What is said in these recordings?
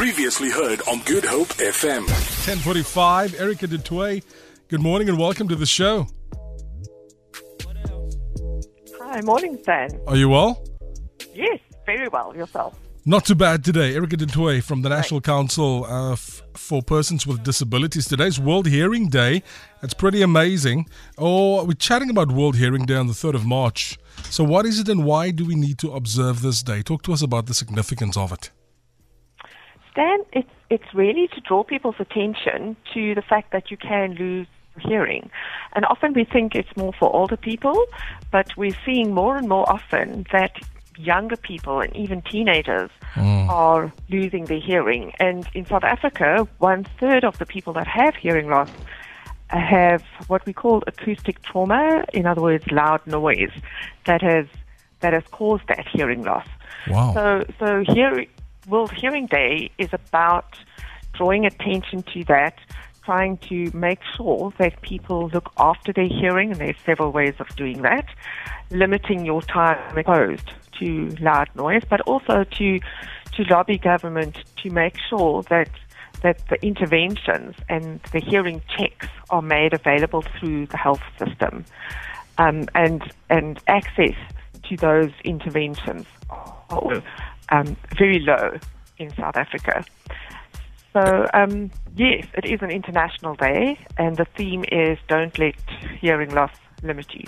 Previously heard on Good Hope FM. 1045, Erica du Toit. Good morning and welcome to the show. Hi, morning, Stan. Are you well? Yes, very well. Yourself? Not too bad today. Erica du Toit from the National Council uh, f- for Persons with Disabilities. Today's World Hearing Day. It's pretty amazing. Oh, we're chatting about World Hearing Day on the 3rd of March. So, what is it and why do we need to observe this day? Talk to us about the significance of it. Stan, it's, it's really to draw people's attention to the fact that you can lose hearing. And often we think it's more for older people, but we're seeing more and more often that younger people and even teenagers mm. are losing their hearing. And in South Africa, one third of the people that have hearing loss have what we call acoustic trauma, in other words, loud noise that has that has caused that hearing loss. Wow. So, so here, World Hearing Day is about drawing attention to that, trying to make sure that people look after their hearing, and there's several ways of doing that. Limiting your time exposed to loud noise, but also to to lobby government to make sure that that the interventions and the hearing checks are made available through the health system, um, and and access to those interventions are um, very low in South Africa. So um, yes, it is an international day, and the theme is "Don't let hearing loss limit you,"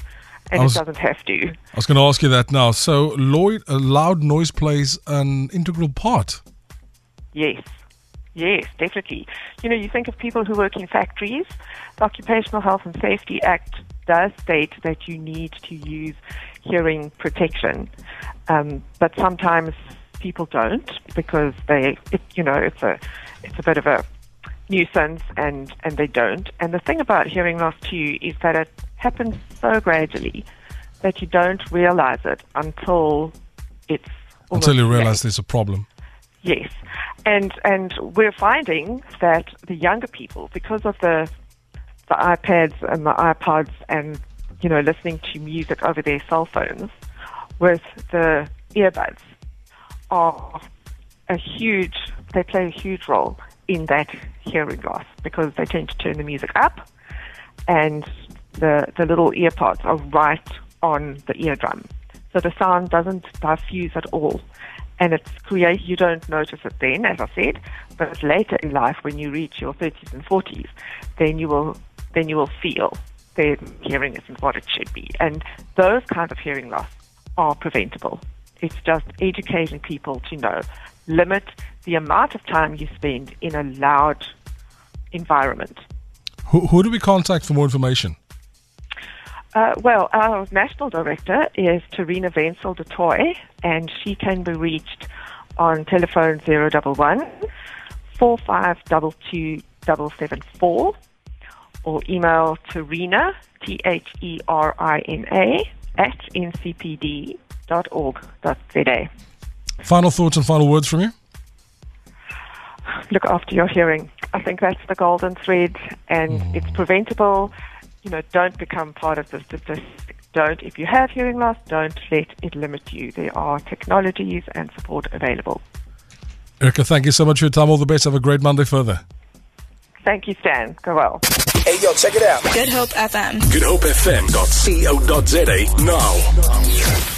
and was- it doesn't have to. I was going to ask you that now. So, Lloyd, uh, loud noise plays an integral part. Yes. Yes, definitely. You know, you think of people who work in factories. The Occupational Health and Safety Act does state that you need to use hearing protection, um, but sometimes people don't because they, it, you know, it's a, it's a bit of a nuisance, and and they don't. And the thing about hearing loss too is that it happens so gradually that you don't realize it until it's Until you realize there's a problem. Yes, and and we're finding that the younger people, because of the the iPads and the iPods, and you know, listening to music over their cell phones with the earbuds, are a huge. They play a huge role in that hearing loss because they tend to turn the music up, and the the little ear earpods are right on the eardrum, so the sound doesn't diffuse at all and it's create you don't notice it then, as I said, but later in life when you reach your thirties and forties, then you will then you will feel that hearing isn't what it should be. And those kind of hearing loss are preventable. It's just educating people to know. Limit the amount of time you spend in a loud environment. Who, who do we contact for more information? Uh, well, our national director is Therina Wenzel du Toit, and she can be reached on telephone 011 4522774 or email Therina, T H E R I N A, at ncpd.org.za. Final thoughts and final words from you? Look after your hearing. I think that's the golden thread, and mm. it's preventable. You know, don't become part of the statistic. Don't, if you have hearing loss, don't let it limit you. There are technologies and support available. Erica, thank you so much for your time. All the best. Have a great Monday further. Thank you, Stan. Go well. Hey, yo, check it out. Good Hope FM. Good Hope GoodHopeFM.co.za now.